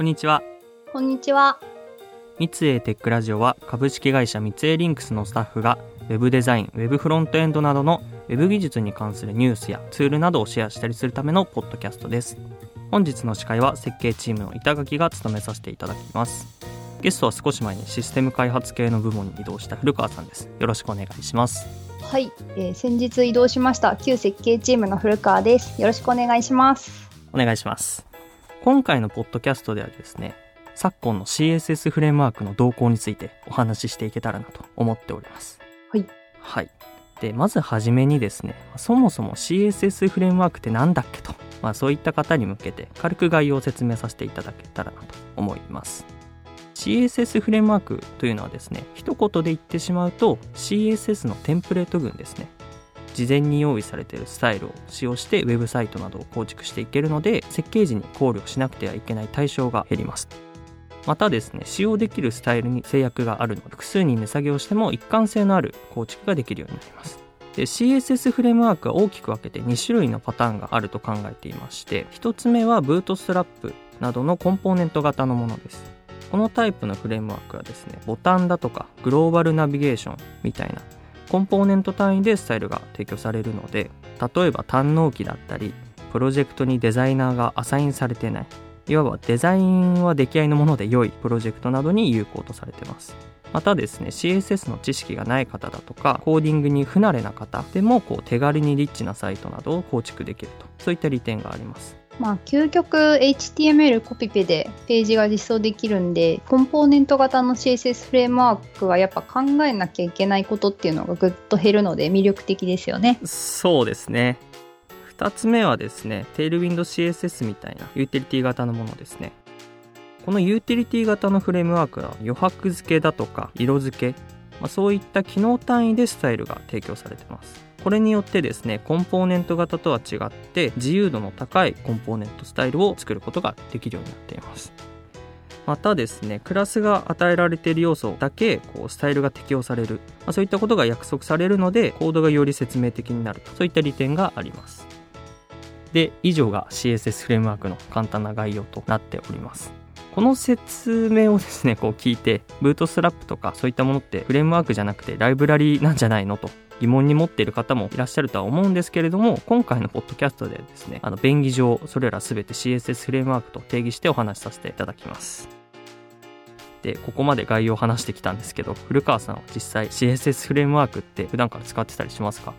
こんにちは。こんにちは。三井テックラジオは株式会社三井リンクスのスタッフが Web デザイン、Web フロントエンドなどの Web 技術に関するニュースやツールなどをシェアしたりするためのポッドキャストです。本日の司会は設計チームの板垣が務めさせていただきます。ゲストは少し前にシステム開発系の部門に移動した古川さんです。よろしくお願いします。はい、えー、先日移動しました旧設計チームの古川です。よろしくお願いします。お願いします。今回のポッドキャストではですね、昨今の CSS フレームワークの動向についてお話ししていけたらなと思っております。はい。はい。で、まずはじめにですね、そもそも CSS フレームワークって何だっけと、まあそういった方に向けて軽く概要を説明させていただけたらなと思います。CSS フレームワークというのはですね、一言で言ってしまうと CSS のテンプレート群ですね。事前に用意されているスタイルを使用してウェブサイトなどを構築していけるので設計時に考慮しなくてはいけない対象が減ります。またですね使用できるスタイルに制約があるので複数人値下げをしても一貫性のある構築ができるようになります。で CSS フレームワークは大きく分けて2種類のパターンがあると考えていまして1つ目はブートストラップなどのコンポーネント型のものです。このタイプのフレームワークはですねボタンだとかグローバルナビゲーションみたいなコンポーネント単位でスタイルが提供されるので例えば単納期だったりプロジェクトにデザイナーがアサインされてないいわばデザインは出来合いのもので良いプロジェクトなどに有効とされてます。またですね CSS の知識がない方だとかコーディングに不慣れな方でもこう手軽にリッチなサイトなどを構築できるとそういった利点があります。まあ、究極 HTML コピペでページが実装できるんで、コンポーネント型の CSS フレームワークはやっぱ考えなきゃいけないことっていうのがぐっと減るので魅力的ですよね。そうですね。2つ目はですね、 Tailwind CSS みたいなユーティリティ型のものですね。このユーティリティ型のフレームワークは余白付けだとか色付け、まあ、そういった機能単位でスタイルが提供されてます。これによってですねコンポーネント型とは違って自由度の高いコンポーネントスタイルを作ることができるようになっています。またですねクラスが与えられている要素だけこうスタイルが適用される、まあ、そういったことが約束されるのでコードがより説明的になると。そういった利点があります。で以上が CSS フレームワークの簡単な概要となっております。この説明をですね こう聞いてブートストラップとかそういったものってフレームワークじゃなくてライブラリなんじゃないのと疑問に持っている方もいらっしゃるとは思うんですけれども、今回のポッドキャストでですね、あの、便宜上、それらすべて CSS フレームワークと定義してお話しさせていただきます。で、ここまで概要を話してきたんですけど、古川さんは実際 CSS フレームワークって普段から使ってたりしますか？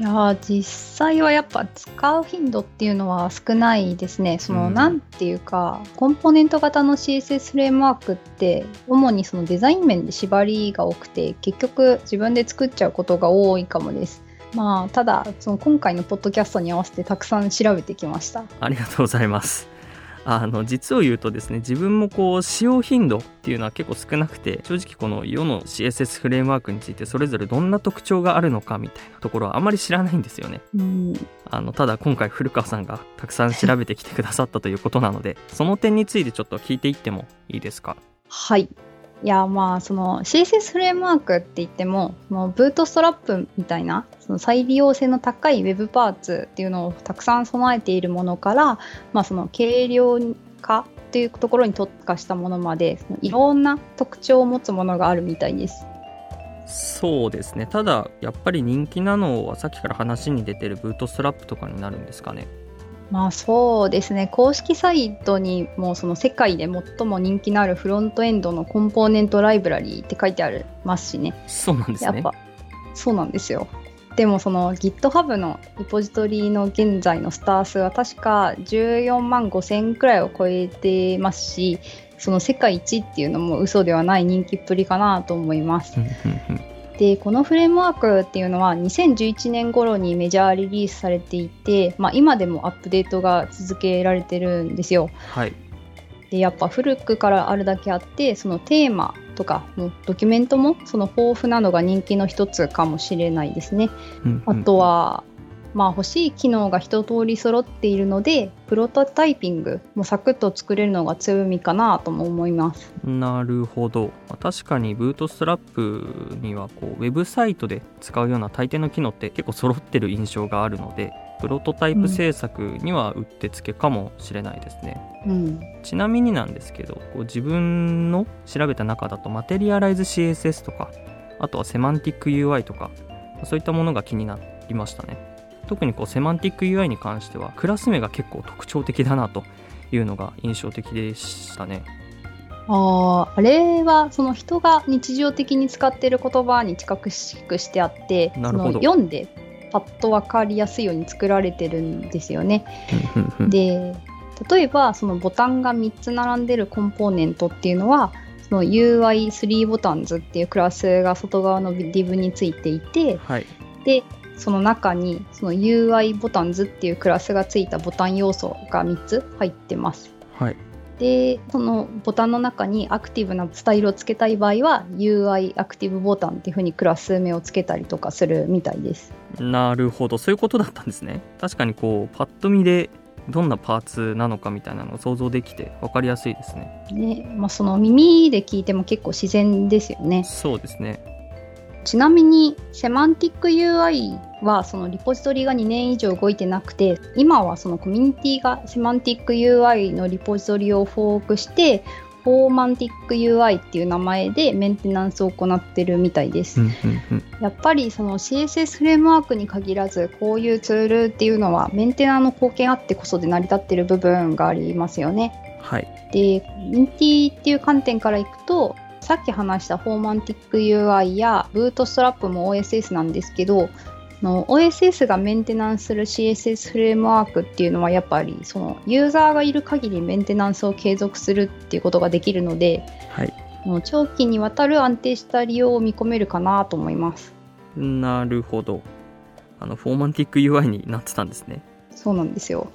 いや実際はやっぱ使う頻度っていうのは少ないですね。その、うん、なんていうかコンポーネント型の CSS フレームワークって主にそのデザイン面で縛りが多くて結局自分で作っちゃうことが多いかもです。まあただその今回のポッドキャストに合わせてたくさん調べてきました。ありがとうございます。あの実を言うとですね自分もこう使用頻度っていうのは結構少なくて正直この世の CSS フレームワークについてそれぞれどんな特徴があるのかみたいなところはあまり知らないんですよね。あのただ今回古川さんがたくさん調べてきてくださったということなのでその点についてちょっと聞いていってもいいですか？はいいやまあその CSS フレームワークって言ってももうブートストラップみたいなその再利用性の高い Web パーツっていうのをたくさん備えているものから、まあ、その軽量化っていうところに特化したものまでいろんな特徴を持つものがあるみたいです。そうですねただやっぱり人気なのはさっきから話に出てるブートストラップとかになるんですかねまあそうですね。公式サイトにもその世界で最も人気のあるフロントエンドのコンポーネントライブラリーって書いてありますしね。そうなんですね。やっぱそうなんですよ。でもその GitHub のリポジトリの現在のスター数は確か14万5千くらいを超えてますしその世界一っていうのも嘘ではない人気っぷりかなと思います。でこのフレームワークっていうのは2011年頃にメジャーリリースされていて、まあ、今でもアップデートが続けられてるんですよ。はい、でやっぱ古くからあるだけあってそのテーマとかもドキュメントもその豊富なのが人気の一つかもしれないですね。うんうん、あとはまあ、欲しい機能が一通り揃っているのでプロトタイピングもサクッと作れるのが強みかなとも思います。なるほど。確かにブートストラップにはこうウェブサイトで使うような大抵の機能って結構揃ってる印象があるのでプロトタイプ制作にはうってつけかもしれないですね、うん。ちなみになんですけどこう自分の調べた中だとマテリアライズ CSS とかあとはセマンティック UI とかそういったものが気になりましたね特にこうセマンティック UI に関してはクラス名が結構特徴的だなというのが印象的でしたね。ああ、あれはその人が日常的に使っている言葉に近くしてあって、その読んでパッと分かりやすいように作られてるんですよね。で、例えばそのボタンが3つ並んでるコンポーネントっていうのは、その UI3 ボタンズっていうクラスが外側の div についていて、はい。で、その中にその UI ボタンズっていうクラスがついたボタン要素が3つ入ってます。はいでそのボタンの中にアクティブなスタイルをつけたい場合は UI アクティブボタンっていう風にクラス名をつけたりとかするみたいです。なるほどそういうことだったんですね確かにこうパッと見でどんなパーツなのかみたいなのを想像できて分かりやすいですねで、まあ、その耳で聞いても結構自然ですよね。そうですねちなみにセマンティック UI はそのリポジトリが2年以上動いてなくて今はそのコミュニティがセマンティック UI のリポジトリをフォークしてフォーマンティック UI っていう名前でメンテナンスを行ってるみたいです。やっぱりその CSS フレームワークに限らずこういうツールっていうのはメンテナーの貢献あってこそで成り立ってる部分がありますよね。はいで、ミンティっていう観点からいくとさっき話したフォーマンティック UI やブートストラップも OSS なんですけどの OSS がメンテナンスする CSS フレームワークっていうのはやっぱりそのユーザーがいる限りメンテナンスを継続するっていうことができるのではい。もう長期にわたる安定した利用を見込めるかなと思います。なるほど。あのフォーマンティック UI になってたんですね。そうなんですよ。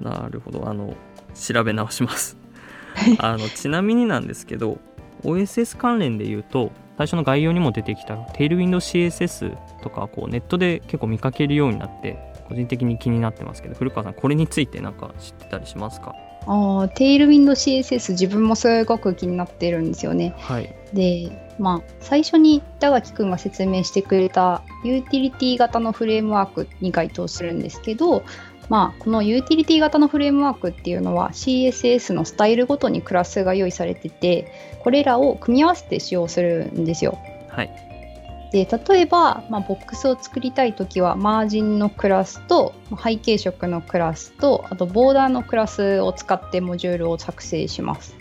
なるほど。あの調べ直します。あのちなみになんですけど OSS 関連で言うと最初の概要にも出てきた Tailwind CSS とかこうネットで結構見かけるようになって個人的に気になってますけど古川さんこれについてなんか知ってたりしますか？ああ、 Tailwind CSS 自分もすごく気になってるんですよね。はいで、まあ、最初に板垣くんが説明してくれたユーティリティ型のフレームワークに該当するんですけど、まあ、このユーティリティ型のフレームワークっていうのは CSS のスタイルごとにクラスが用意されてて、これらを組み合わせて使用するんですよ。はいで例えば、まあ、ボックスを作りたいときはマージンのクラスとまあ背景色のクラスとあとボーダーのクラスを使ってモジュールを作成します。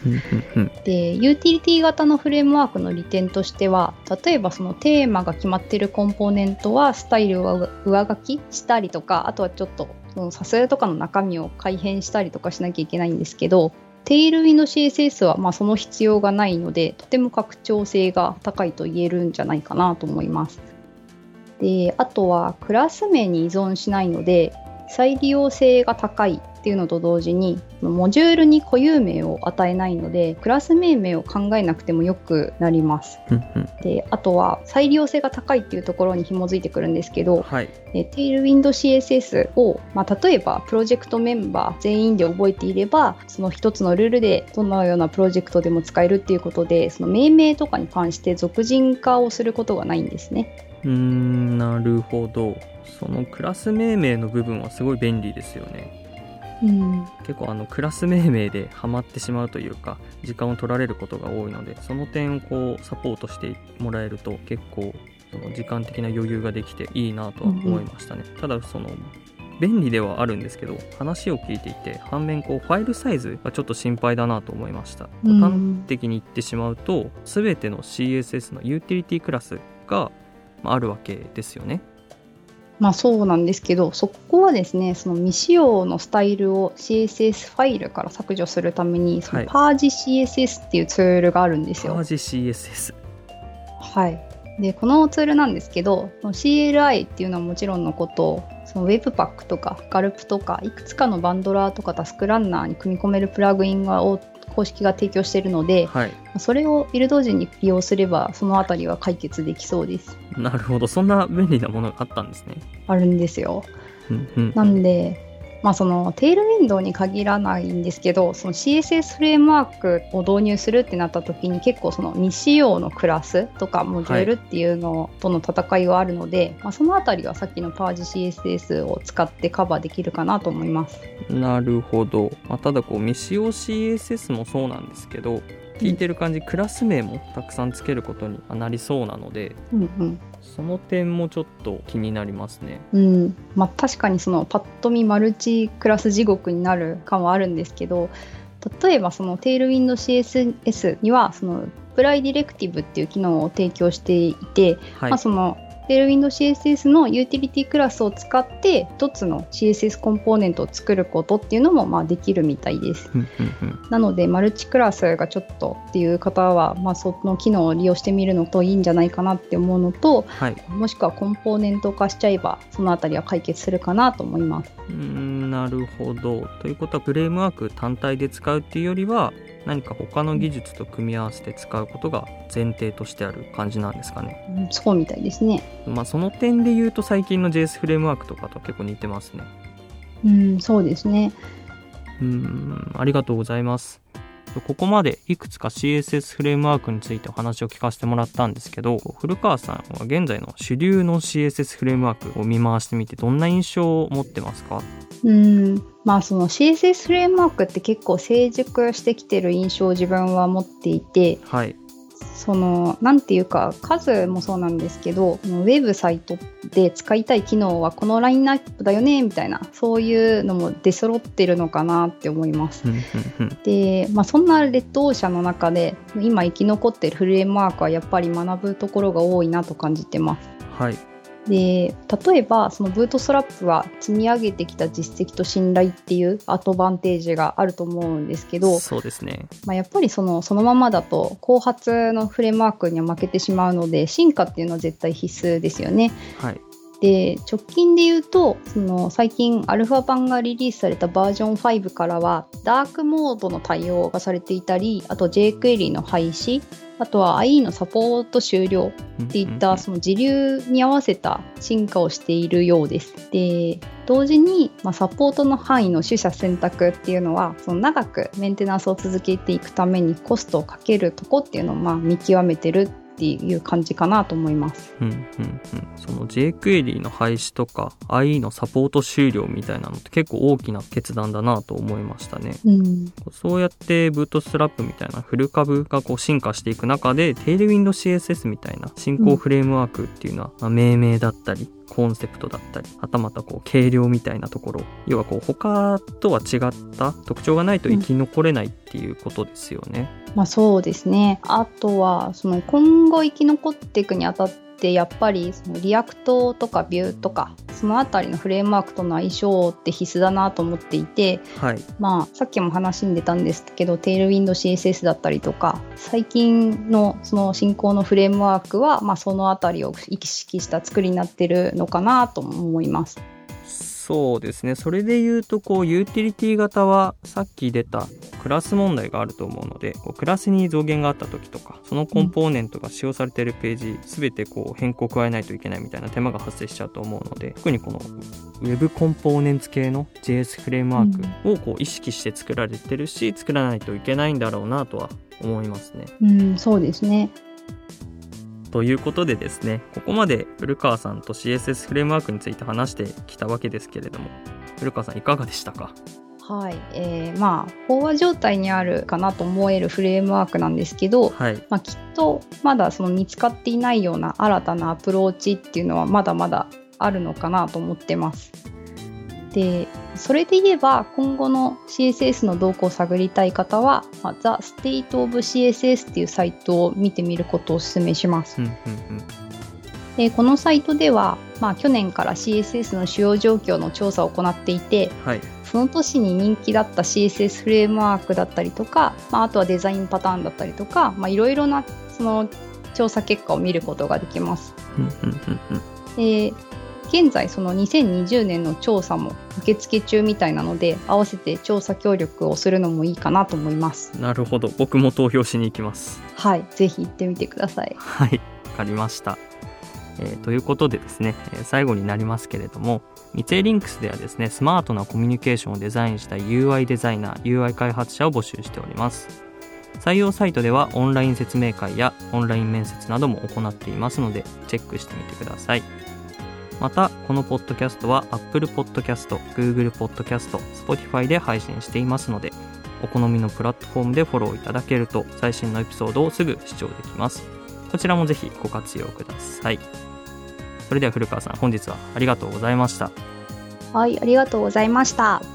でユーティリティ型のフレームワークの利点としては例えばそのテーマが決まっているコンポーネントはスタイルを上書きしたりとかあとはちょっとそのサスとかの中身を改変したりとかしなきゃいけないんですけどテイルウィンド CSS はまあその必要がないのでとても拡張性が高いと言えるんじゃないかなと思います。であとはクラス名に依存しないので再利用性が高いっていうのと同時にモジュールに固有名を与えないのでクラス命名を考えなくてもよくなります。であとは再利用性が高いっていうところに紐づいてくるんですけどはいえテイルウィンド CSS を、まあ、例えばプロジェクトメンバー全員で覚えていればその一つのルールでどのようなプロジェクトでも使えるっていうことでその命名とかに関して俗人化をすることがないんですね。うーんなるほどそのクラス命名の部分はすごい便利ですよねうん。結構あのクラス命名でハマってしまうというか時間を取られることが多いのでその点をこうサポートしてもらえると結構その時間的な余裕ができていいなとは思いましたね、ただその便利ではあるんですけど話を聞いていて反面こうファイルサイズがちょっと心配だなと思いました、うん。端的に言ってしまうと全ての CSS のユーティリティクラスがまああるわけですよねまあそうなんですけどそこはですねその未使用のスタイルを CSS ファイルから削除するためにそはい。のパージ CSS っていうツールがあるんですよ。パージ CSS はい、でこのツールなんですけど CLI っていうのはもちろんのことその Webpack とか Gulp とかいくつかのバンドラーとかタスクランナーに組み込めるプラグインを公式が提供しているのではいそれをビルド時に利用すればそのあたりは解決できそうです。なるほどそんな便利なものがあったんですねあるんですよ。うんうんなんで、まあ、そのテールウィンドウに限らないんですけどその CSS フレームワークを導入するってなった時に結構その未使用のクラスとかモジュールっていうのとの戦いがあるので、はい、まあ、その辺りはさっきのパージ CSS を使ってカバーできるかなと思います。なるほど、まあ、ただこう未使用 CSS もそうなんですけど聞いてる感じ、クラス名もたくさんつけることになりそうなので、うんうん、その点もちょっと気になりますね。うん。まあ、確かにそのパッと見マルチクラス地獄になる感はあるんですけど例えばそのテールウィンド CSS にはそのプライディレクティブっていう機能を提供していて、はい、まあ、そのテールウィンド CSS のユーティリティクラスを使って一つの CSS コンポーネントを作ることっていうのもまあできるみたいです。なのでマルチクラスがちょっとっていう方は、まあ、その機能を利用してみるのといいんじゃないかなって思うのと、はい、もしくはコンポーネント化しちゃえばそのあたりは解決するかなと思います。うんなるほど。ということはフレームワーク単体で使うっていうよりは何か他の技術と組み合わせて使うことが前提としてある感じなんですかね。うん、そうみたいですね。まあその点で言うと最近の JS フレームワークとかと結構似てますね。うん、そうですね。うん、ありがとうございます。ここまでいくつか CSS フレームワークについてお話を聞かせてもらったんですけど、古川さんは現在の主流の CSS フレームワークを見回してみてどんな印象を持ってますか？うんまあその CSS フレームワークって結構成熟してきてる印象を自分は持っていて、はい、そのなんていうか数もそうなんですけどウェブサイトで使いたい機能はこのラインナップだよねみたいなそういうのも出揃ってるのかなって思います。で、まあ、そんなレッドオーシャンの中で今生き残ってるフレームワークはやっぱり学ぶところが多いなと感じてます。はいで例えばそのブートストラップは積み上げてきた実績と信頼っていうアドバンテージがあると思うんですけどそうですね、まあ、やっぱりそのそのままだと後発のフレームワークには負けてしまうので進化っていうのは絶対必須ですよね。はい、で直近で言うとその最近アルファ版がリリースされたバージョン5からはダークモードの対応がされていたりあと jQuery の廃止あとは IE のサポート終了っていったその時流に合わせた進化をしているようです。で同時に、まあ、サポートの範囲の取捨選択っていうのはその長くメンテナンスを続けていくためにコストをかけるとこっていうのをまあ見極めてるっていう感じかなと思います。うんうんうん。その jQuery の廃止とか IE のサポート終了みたいなのって結構大きな決断だなと思いましたね。うん、そうやってブートストラップみたいなフル株がこう進化していく中で Tailwind CSS みたいな進行フレームワークっていうのは、まあ、命名だったりコンセプトだったり、はたまたこう軽量みたいなところ、要はこう他とは違った特徴がないと生き残れないっていうことですよね。うん、まあそうですね。あとはその今後生き残っていくにあたってやっぱりその React とか Vue とかそのあたりのフレームワークとの相性って必須だなと思っていて、はい、まあさっきも話に出たんですけどテールウィンド CSS だったりとか最近のその新興のフレームワークは、まあ、そのあたりを意識した作りになってるのかなと思います。そうですね。それで言うと、こう、ユーティリティ型は、さっき出たクラス問題があると思うので、こうクラスに増減があった時とか、そのコンポーネントが使用されているページ、すべてこう、変更を加えないといけないみたいな手間が発生しちゃうと思うので、特にこの、ウェブコンポーネンツ系の JS フレームワークをこう意識して作られてるし、作らないといけないんだろうなとは思いますね。うん、そうですね。ということでですね、ここまで古川さんと CSS フレームワークについて話してきたわけですけれども、古川さんいかがでしたか？はい、えー、まあ飽和状態にあるかなと思えるフレームワークなんですけど、はい、まあ、きっとまだその見つかっていないような新たなアプローチっていうのはまだまだあるのかなと思ってます。でそれで言えば今後の CSS の動向を探りたい方は、まあ、The State of CSS っていうサイトを見てみることをお勧めします。でこのサイトでは、まあ、去年から CSS の主要状況の調査を行っていて、はい、その年に人気だった CSS フレームワークだったりとか、まあ、あとはデザインパターンだったりとかいろいろなその調査結果を見ることができます。で現在その2020年の調査も受付中みたいなので合わせて調査協力をするのもいいかなと思います。なるほど。僕も投票しに行きます。はい。ぜひ行ってみてください。はい。わかりました、えー、ということでですね、えー、最後になりますけれども三井リンクスではですねスマートなコミュニケーションをデザインした UI デザイナー UI 開発者を募集しております。採用サイトではオンライン説明会やオンライン面接なども行っていますのでチェックしてみてくださいまたこのポッドキャストは Apple Podcast、Google Podcast、Spotify で配信していますのでお好みのプラットフォームでフォローいただけると最新のエピソードをすぐ視聴できます。こちらもぜひご活用ください。それでは古川さん本日はありがとうございました。はい、ありがとうございました。